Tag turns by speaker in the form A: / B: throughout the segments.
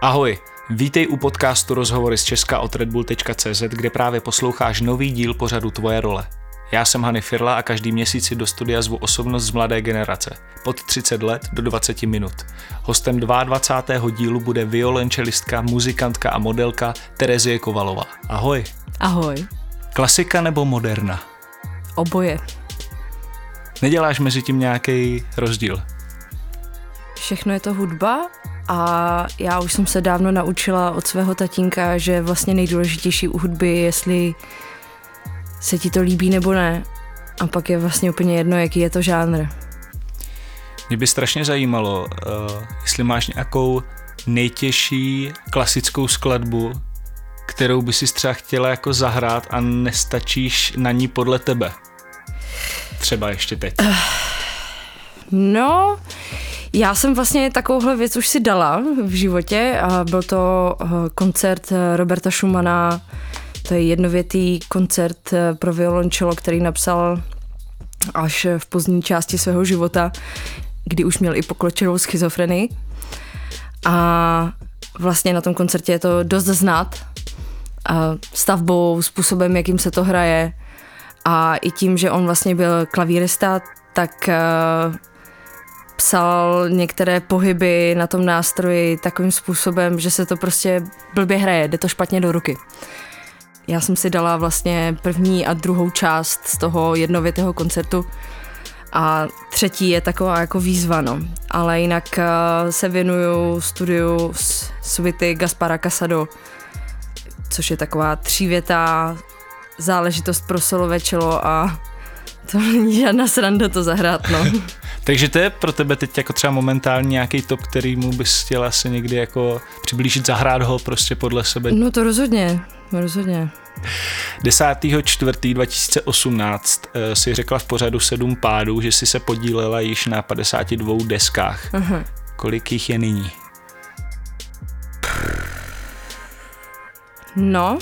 A: Ahoj, vítej u podcastu Rozhovory z Česka od redbull.cz, kde právě posloucháš nový díl pořadu Tvoje role. Já jsem Hany Firla a každý měsíc si do studia zvu osobnost z mladé generace, pod 30 let do 20 minut. Hostem 22. dílu bude violončelistka, muzikantka a modelka Terezie Kovalová. Ahoj.
B: Ahoj.
A: Klasika nebo moderna?
B: Oboje.
A: Neděláš mezi tím nějaký rozdíl?
B: Všechno je to hudba a já už jsem se dávno naučila od svého tatínka, že vlastně nejdůležitější u hudby je, jestli se ti to líbí nebo ne. A pak je vlastně úplně jedno, jaký je to žánr.
A: Mě by strašně zajímalo, uh, jestli máš nějakou nejtěžší klasickou skladbu, kterou by si třeba chtěla jako zahrát a nestačíš na ní podle tebe. Třeba ještě teď.
B: No, já jsem vlastně takovouhle věc už si dala v životě a byl to eh, koncert Roberta Schumana, to je jednovětý koncert eh, pro violončelo, který napsal až v pozdní části svého života, kdy už měl i pokročilou schizofrenii. A vlastně na tom koncertě je to dost znát stavbou, způsobem, jakým se to hraje a i tím, že on vlastně byl klavírista, tak eh, psal některé pohyby na tom nástroji takovým způsobem, že se to prostě blbě hraje, jde to špatně do ruky. Já jsem si dala vlastně první a druhou část z toho jednovětého koncertu a třetí je taková jako výzva, no. Ale jinak uh, se věnuju studiu svity Gaspara Casado, což je taková třívětá záležitost pro solové čelo a to není žádná sranda to zahrát, no.
A: Takže to je pro tebe teď jako třeba momentálně nějaký top, který mu bys chtěla se někdy jako přiblížit, zahrát ho prostě podle sebe?
B: No to rozhodně, rozhodně.
A: 10.4.2018 eh, si řekla v pořadu sedm pádů, že si se podílela již na 52 deskách. Uh-huh. Kolik jich je nyní?
B: No,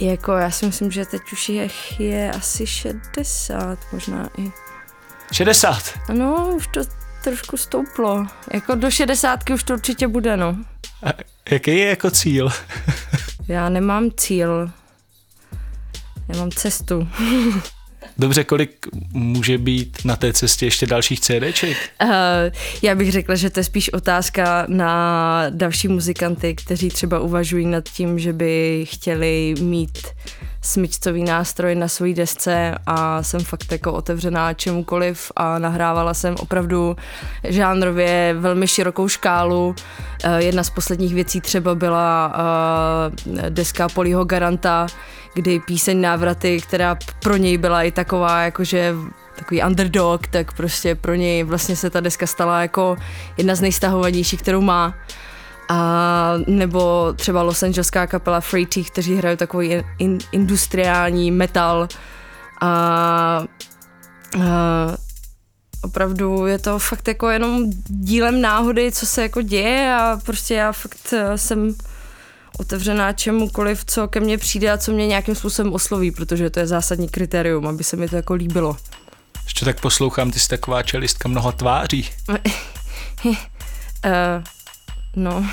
B: jako já si myslím, že teď už je, je asi 60, možná i.
A: 60?
B: No, už to trošku stouplo. Jako do 60 už to určitě bude, no.
A: A jaký je jako cíl?
B: já nemám cíl. Já mám cestu.
A: Dobře, kolik může být na té cestě ještě dalších CDček? Uh,
B: já bych řekla, že to je spíš otázka na další muzikanty, kteří třeba uvažují nad tím, že by chtěli mít smyčcový nástroj na své desce a jsem fakt jako otevřená čemukoliv a nahrávala jsem opravdu žánrově velmi širokou škálu. Uh, jedna z posledních věcí třeba byla uh, deska Polího Garanta, kdy píseň Návraty, která pro něj byla i taková jakože takový underdog, tak prostě pro něj vlastně se ta deska stala jako jedna z nejstahovanějších, kterou má. A nebo třeba Los Angeleská kapela Freighty, kteří hrají takový in, industriální metal. A, a opravdu je to fakt jako jenom dílem náhody, co se jako děje a prostě já fakt eh, jsem otevřená čemukoliv, co ke mně přijde a co mě nějakým způsobem osloví, protože to je zásadní kritérium, aby se mi to jako líbilo.
A: Ještě tak poslouchám, ty jsi taková čelistka mnoho tváří.
B: uh, no,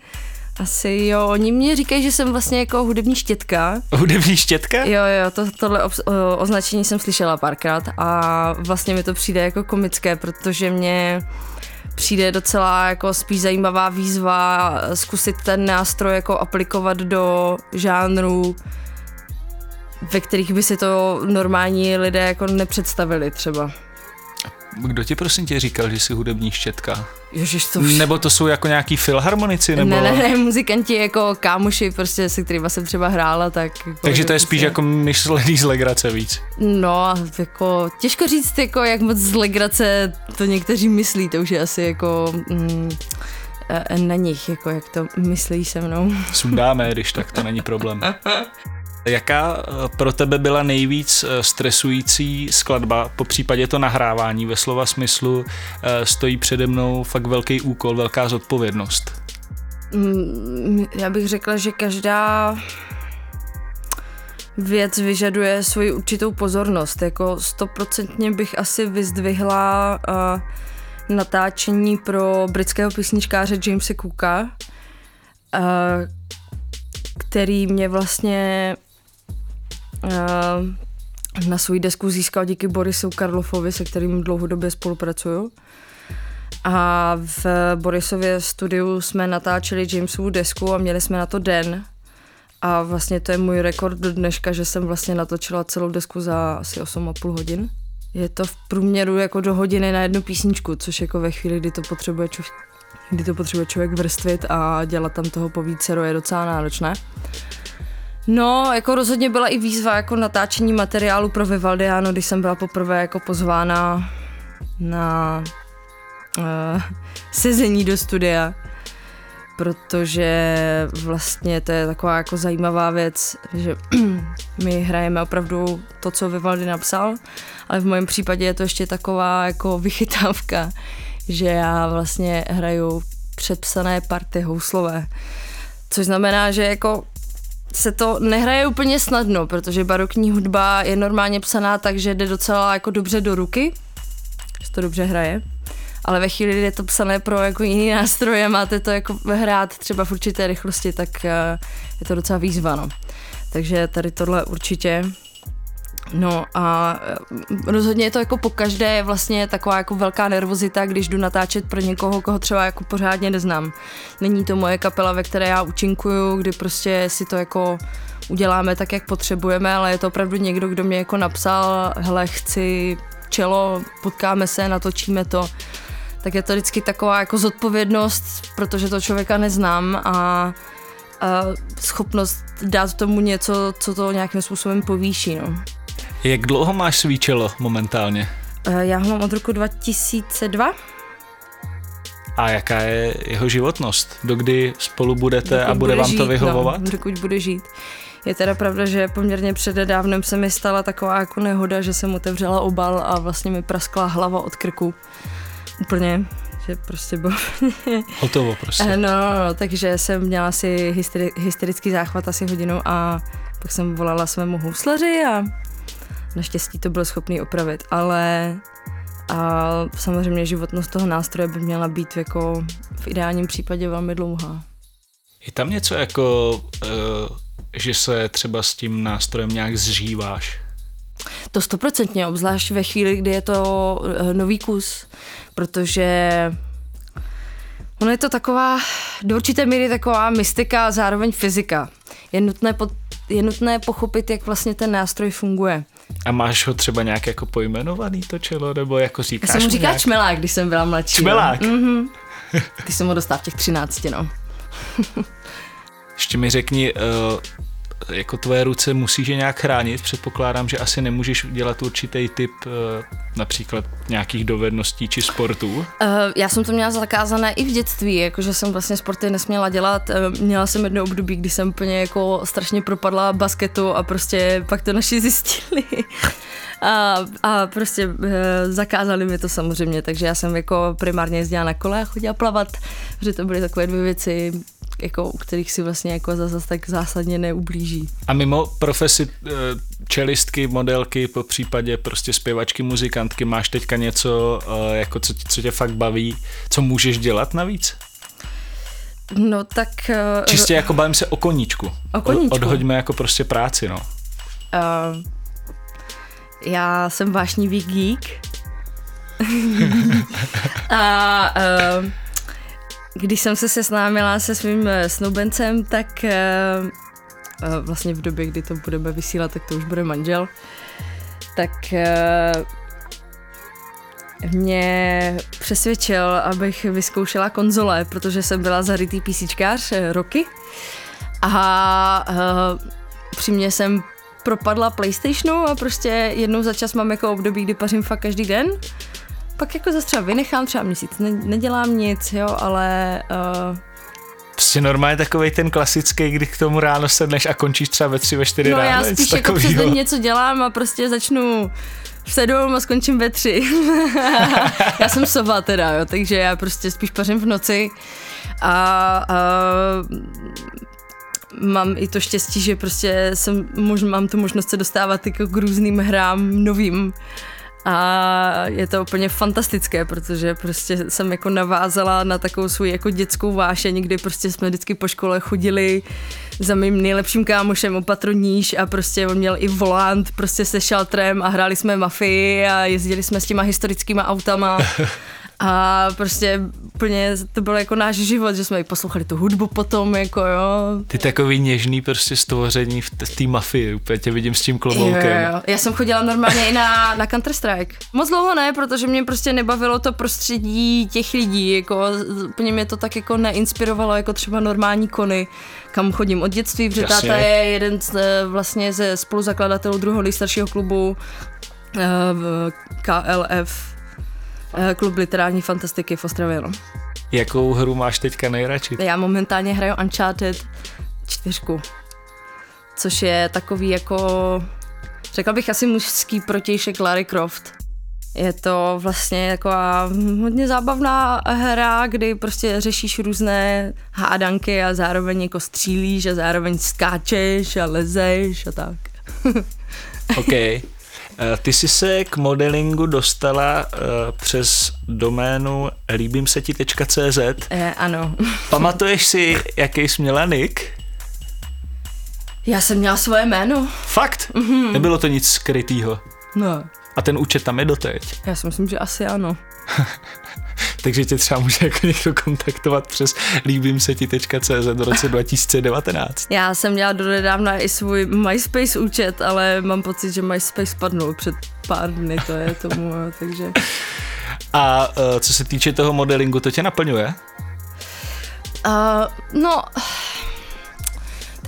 B: asi jo, oni mě říkají, že jsem vlastně jako hudební štětka.
A: Hudební štětka?
B: Jo, jo, to, tohle o, označení jsem slyšela párkrát a vlastně mi to přijde jako komické, protože mě přijde docela jako spíš zajímavá výzva zkusit ten nástroj jako aplikovat do žánrů, ve kterých by si to normální lidé jako nepředstavili třeba.
A: Kdo ti prosím tě říkal, že jsi hudební štětka?
B: Ježiš, to už...
A: Nebo to jsou jako nějaký filharmonici? Nebo...
B: Ne, ne, ne, muzikanti jako kámoši, prostě se kterými jsem třeba hrála, tak... Jako
A: Takže to je spíš jako myšlený z legrace víc.
B: No, jako těžko říct, jako jak moc z legrace to někteří myslí, to už je asi jako... Mm, e, na nich, jako jak to myslí se mnou.
A: Sundáme, když tak to není problém. Jaká eh, pro tebe byla nejvíc eh, stresující skladba, po případě to nahrávání ve slova smyslu eh, stojí přede mnou fakt velký úkol, velká zodpovědnost?
B: Mm, já bych řekla, že každá věc vyžaduje svoji určitou pozornost. Jako stoprocentně bych asi vyzdvihla natáčení pro britského písničkáře Jamesa Cooka, který mě vlastně na svou desku získal díky Borisu Karlofovi, se kterým dlouhodobě spolupracuju. A v Borisově studiu jsme natáčeli Jamesovu desku a měli jsme na to den. A vlastně to je můj rekord do dneška, že jsem vlastně natočila celou desku za asi 8,5 hodin. Je to v průměru jako do hodiny na jednu písničku, což jako ve chvíli, kdy to potřebuje, čo- kdy to potřebuje člověk vrstvit a dělat tam toho po vícero je docela náročné. No, jako rozhodně byla i výzva jako natáčení materiálu pro Vivaldiano, když jsem byla poprvé jako pozvána na uh, sezení do studia, protože vlastně to je taková jako zajímavá věc, že my hrajeme opravdu to, co Vivaldi napsal, ale v mém případě je to ještě taková jako vychytávka, že já vlastně hraju předpsané party houslové. Což znamená, že jako se to nehraje úplně snadno, protože barokní hudba je normálně psaná tak, že jde docela jako dobře do ruky, že to dobře hraje. Ale ve chvíli, kdy je to psané pro jako jiný nástroj a máte to jako hrát třeba v určité rychlosti, tak eh, je to docela výzva, no. Takže tady tohle určitě No a eh, rozhodně je to jako po každé vlastně taková jako velká nervozita, když jdu natáčet pro někoho, koho třeba jako pořádně neznám. Není to moje kapela, ve které já účinkuju, kdy prostě si to jako uděláme tak, jak potřebujeme, ale je to opravdu někdo, kdo mě jako napsal, hele, chci čelo, potkáme se, natočíme to. Tak je to vždycky taková jako zodpovědnost, protože to člověka neznám a, a schopnost dát tomu něco, co to nějakým způsobem povýší. No.
A: Jak dlouho máš svý čelo momentálně?
B: Eh, já ho mám od roku 2002.
A: A jaká je jeho životnost? Dokdy spolu budete dokud a bude, bude vám žít, to vyhovovat?
B: No, dokud bude žít. Je teda pravda, že poměrně přededávnem se mi stala taková jako nehoda, že jsem otevřela obal a vlastně mi praskla hlava od krku. Úplně, že prostě bylo...
A: Hotovo prostě.
B: Eh, no, no, no, takže jsem měla asi hysteri- hysterický záchvat asi hodinu a pak jsem volala svému houslaři a Naštěstí to byl schopný opravit, ale a samozřejmě životnost toho nástroje by měla být jako v ideálním případě velmi dlouhá.
A: Je tam něco jako, uh, že se třeba s tím nástrojem nějak zžíváš?
B: To stoprocentně, obzvlášť ve chvíli, kdy je to uh, nový kus, protože ono je to taková, do určité míry taková mystika a zároveň fyzika. Je nutné, pod, je nutné pochopit, jak vlastně ten nástroj funguje.
A: A máš ho třeba nějak jako pojmenovaný to čelo, nebo jako říkáš
B: Já jsem mu říkala nějak... čmelák, když jsem byla mladší.
A: Čmelák?
B: Mm-hmm. Ty jsem ho dostala v těch třinácti, no.
A: Ještě mi řekni, uh, jako tvoje ruce musíš je nějak chránit. Předpokládám, že asi nemůžeš dělat určitý typ uh, například nějakých dovedností či sportů. Uh,
B: já jsem to měla zakázané i v dětství, jakože jsem vlastně sporty nesměla dělat. Uh, měla jsem jedno období, kdy jsem úplně jako strašně propadla basketu a prostě pak to naši zjistili. A, a prostě e, zakázali mi to samozřejmě, takže já jsem jako primárně jezdila na kole a chodila plavat, že to byly takové dvě věci, jako, u kterých si vlastně jako zase tak zásadně neublíží.
A: A mimo profesi eh, čelistky, modelky, po případě prostě zpěvačky, muzikantky, máš teďka něco, eh, jako co, co tě fakt baví, co můžeš dělat navíc?
B: No tak... Uh,
A: Čistě jako bavím se o koníčku.
B: O koníčku.
A: Odhoďme jako prostě práci, no.
B: Uh, já jsem vášnivý geek. a uh, když jsem se seznámila se svým eh, snoubencem, tak eh, eh, vlastně v době, kdy to budeme vysílat, tak to už bude manžel, tak mě přesvědčil, abych vyzkoušela konzole, protože jsem byla zarytý písíčkář roky. A přímě jsem propadla Playstationu a prostě jednou za čas mám jako období, kdy pařím fakt každý den pak jako zase třeba vynechám třeba měsíc, ne, nedělám nic, jo, ale... Uh,
A: Prostě normálně takový ten klasický, kdy k tomu ráno sedneš a končíš třeba ve tři, ve čtyři
B: no,
A: ráno.
B: já spíš jako přes den něco dělám a prostě začnu v sedm a skončím ve tři. já jsem sova teda, jo, takže já prostě spíš pařím v noci a, a mám i to štěstí, že prostě jsem, mož, mám tu možnost se dostávat jako k různým hrám novým A je to úplně fantastické, protože prostě jsem jako navázala na takovou svou jako dětskou vášeň, kdy prostě jsme vždycky po škole chodili za mým nejlepším kámošem opatroníž a prostě on měl i volant prostě se šaltrem a hráli jsme mafii a jezdili jsme s těma historickýma autama A prostě úplně to bylo jako náš život, že jsme i poslouchali tu hudbu potom, jako jo.
A: Ty takový něžný prostě stvoření v té mafii, úplně tě vidím s tím kloboukem.
B: Jo, jo. Já jsem chodila normálně i na, na Counter-Strike. Moc dlouho ne, protože mě prostě nebavilo to prostředí těch lidí, jako úplně mě to tak jako neinspirovalo jako třeba normální kony, kam chodím od dětství, protože táta je jeden z, vlastně ze spoluzakladatelů druhého nejstaršího klubu uh, KLF Eh, klub literární fantastiky v Ostravě. No.
A: Jakou hru máš teďka nejradši?
B: Já momentálně hraju Uncharted 4, což je takový jako, řekla bych asi mužský protějšek Larry Croft. Je to vlastně jako hodně zábavná hra, kdy prostě řešíš různé hádanky a zároveň jako střílíš a zároveň skáčeš a lezeš a tak.
A: OK. Eh, ty jsi se k modelingu dostala uh, přes doménu líbím se ti.cz.
B: Eh, ano.
A: Pamatuješ si, jaký jsi měla nick?
B: Já jsem měla svoje jméno.
A: Fakt? Mm-hmm. Nebylo to nic skrytýho?
B: No.
A: A ten účet tam je doteď?
B: Já si myslím, že asi ano.
A: takže tě třeba může jako někdo kontaktovat přes líbím se ti.cz do roce 2019.
B: Já jsem měla do nedávna i svůj MySpace účet, ale mám pocit, že MySpace padnul před pár dny, to je tomu, takže...
A: A uh, co se týče toho modelingu, to tě naplňuje?
B: Uh, no,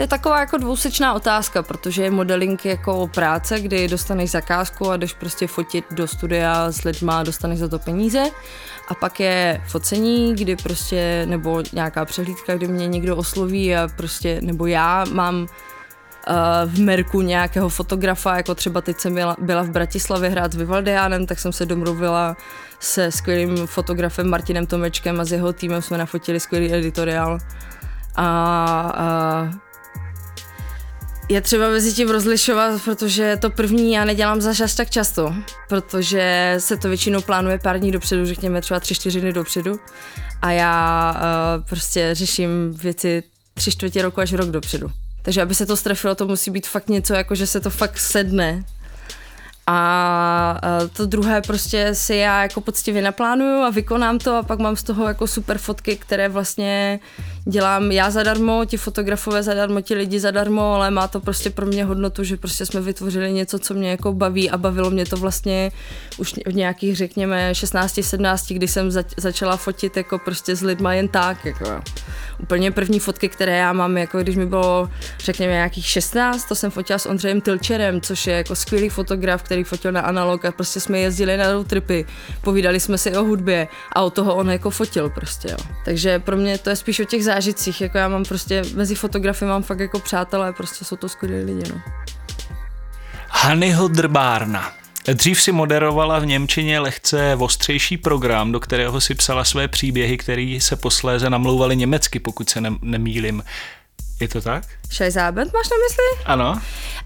B: to je taková jako dvousečná otázka, protože je modeling jako práce, kdy dostaneš zakázku a jdeš prostě fotit do studia s lidma a dostaneš za to peníze. A pak je focení, kdy prostě, nebo nějaká přehlídka, kdy mě někdo osloví a prostě, nebo já mám uh, v Merku nějakého fotografa, jako třeba teď jsem byla, byla v Bratislavě hrát s Vivaldiánem, tak jsem se domluvila se skvělým fotografem Martinem Tomečkem a s jeho týmem jsme nafotili skvělý editoriál. A, a je třeba mezi tím rozlišovat, protože to první já nedělám za čas tak často, protože se to většinou plánuje pár dní dopředu, řekněme třeba tři, čtyři dny dopředu a já uh, prostě řeším věci tři čtvrtě roku až rok dopředu. Takže aby se to strefilo, to musí být fakt něco, jako že se to fakt sedne a to druhé prostě si já jako poctivě naplánuju a vykonám to a pak mám z toho jako super fotky, které vlastně dělám já zadarmo, ti fotografové zadarmo, ti lidi zadarmo, ale má to prostě pro mě hodnotu, že prostě jsme vytvořili něco, co mě jako baví a bavilo mě to vlastně už v nějakých, řekněme, 16, 17, kdy jsem zač- začala fotit jako prostě s lidma jen tak, jako úplně první fotky, které já mám, jako když mi bylo, řekněme, nějakých 16, to jsem fotila s Ondřejem Tilčerem, což je jako skvělý fotograf, který fotil na analog a prostě jsme jezdili na road tripy, povídali jsme si o hudbě a o toho on jako fotil prostě, jo. Takže pro mě to je spíš o těch zážitcích, jako já mám prostě, mezi fotografy mám fakt jako přátelé, prostě jsou to skvělí lidi, no.
A: Hanyho Drbárna. Dřív si moderovala v Němčině lehce ostřejší program, do kterého si psala své příběhy, které se posléze namlouvaly německy, pokud se ne- nemýlim. Je to tak?
B: Scheißabend máš na mysli?
A: Ano.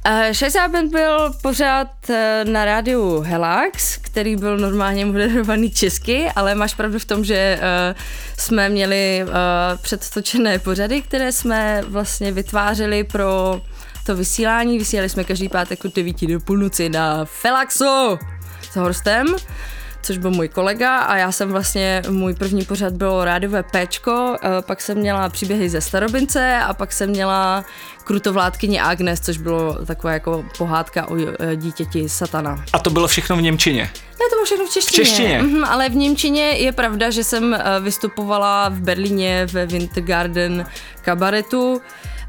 B: Uh, Scheißabend byl pořád uh, na rádiu Helax, který byl normálně moderovaný česky, ale máš pravdu v tom, že uh, jsme měli předtočené pořady, které jsme vlastně vytvářeli pro to vysílání. Vysílali jsme každý pátek od 9 do půlnoci na Felaxu s Horstem což byl můj kolega a já jsem vlastně, můj první pořad bylo rádiové péčko, eh, pak jsem měla příběhy ze Starobince a pak jsem měla krutovládkyni Agnes, což bylo taková jako pohádka o eh, dítěti satana.
A: A to bylo všechno v Němčině?
B: Ne, to bylo všechno v češtině.
A: V češtině?
B: Mhm, ale v Němčině je pravda, že jsem eh, vystupovala v Berlíně ve Wintergarden kabaretu,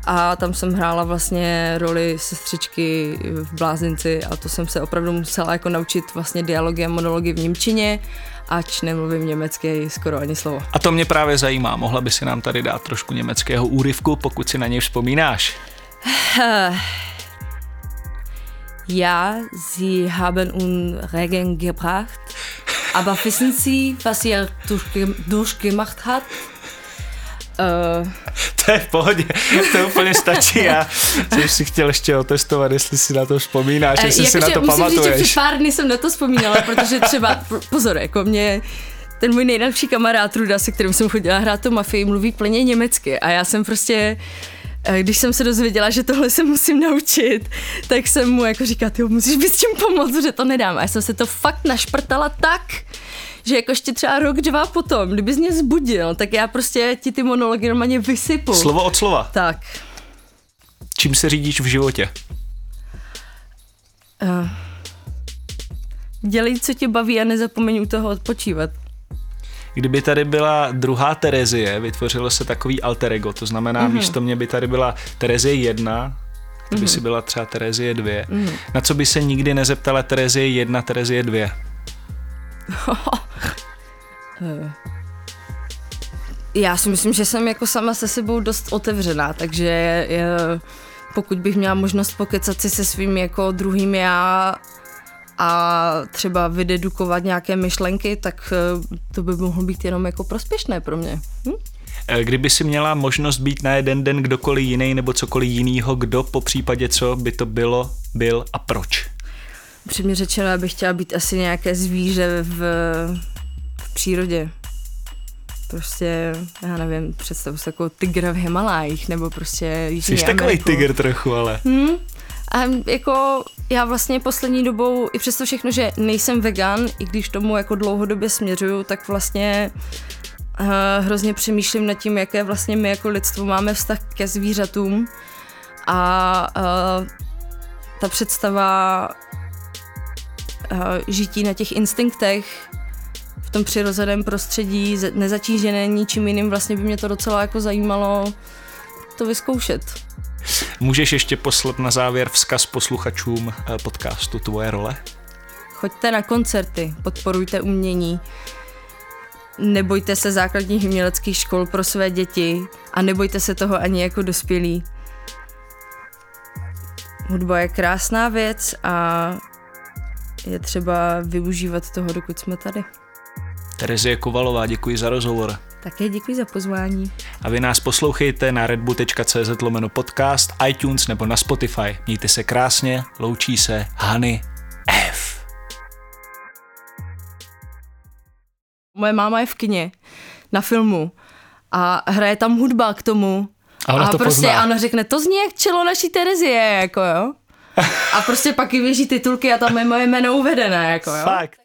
B: a tam jsem hrála vlastně roli sestřičky v Blázinci a to jsem se opravdu musela jako naučit vlastně dialogy a monology v Němčině, ač nemluvím německy skoro ani slovo.
A: A to mě právě zajímá, mohla by si nám tady dát trošku německého úryvku, pokud si na něj vzpomínáš.
B: Ja, Sie haben un Regen gebracht, aber wissen Sie, was ihr durchgemacht hat? Uh,
A: to je v pohodě, to úplně stačí. Já jsem si chtěl ještě otestovat, jestli si na to vzpomínáš, jestli
B: jako,
A: si na to
B: musím
A: pamatuješ.
B: Říct, že před pár dny jsem na to vzpomínala, protože třeba, pozor, jako mě ten můj nejlepší kamarád Ruda, se kterým jsem chodila hrát tu mafii, mluví plně německy a já jsem prostě když jsem se dozvěděla, že tohle se musím naučit, tak jsem mu jako říkala, ty musíš být s tím pomoct, že to nedám. A já jsem se to fakt našprtala tak, že jako ještě třeba rok, dva potom, kdyby z mě zbudil, tak já prostě ti ty monology normálně vysypu.
A: Slovo od slova.
B: Tak.
A: Čím se řídíš v životě?
B: Uh, dělej, co tě baví a nezapomeň u toho odpočívat.
A: Kdyby tady byla druhá Terezie, vytvořilo se takový alter ego, to znamená, mm-hmm. místo mě by tady byla Terezie 1, to by mm-hmm. si byla třeba Terezie 2. Mm-hmm. Na co by se nikdy nezeptala Terezie 1, Terezie 2?
B: Já si myslím, že jsem jako sama se sebou dost otevřená, takže pokud bych měla možnost pokecat si se svým jako druhým já a třeba vydedukovat nějaké myšlenky, tak eh, to by mohlo být jenom jako prospěšné pro mě. Hm?
A: Kdyby si měla možnost být na jeden den kdokoliv jiný nebo cokoliv jinýho, kdo po případě co by to bylo, byl a proč?
B: Předmě řečeno, já bych chtěla být asi nějaké zvíře v, v přírodě. Prostě, já nevím, představu se jako tygra v Himalájích, nebo prostě
A: Jižní Jsi takový tygr trochu, ale.
B: Hmm? A jako já vlastně poslední dobou, i přesto všechno, že nejsem vegan, i když tomu jako dlouhodobě směřuju, tak vlastně uh, hrozně přemýšlím nad tím, jaké vlastně my jako lidstvo máme vztah ke zvířatům. A uh, ta představa žití na těch instinktech v tom přirozeném prostředí, nezatížené ničím jiným, vlastně by mě to docela jako zajímalo to vyzkoušet.
A: Můžeš ještě poslat na závěr vzkaz posluchačům eh, podcastu Tvoje role?
B: Choďte na koncerty, podporujte umění, nebojte se základních uměleckých škol pro své děti a nebojte se toho ani jako dospělí. Hudba je krásná věc a je třeba využívat toho, dokud jsme tady.
A: Terezie Kovalová, děkuji za rozhovor.
B: Také děkuji za pozvání.
A: A vy nás poslouchejte na redbull.cz lomeno podcast, iTunes nebo na Spotify. Mějte se krásně, loučí se Hany F.
B: Moje máma je v kině na filmu a hraje tam hudba k tomu.
A: A, ona
B: a
A: to
B: prostě
A: pozná.
B: ano, řekne, to zní jak čelo naší Terezie, jako jo. A prostě pak i věží titulky a tam je moje jméno uvedené, jako jo.
A: Fakt.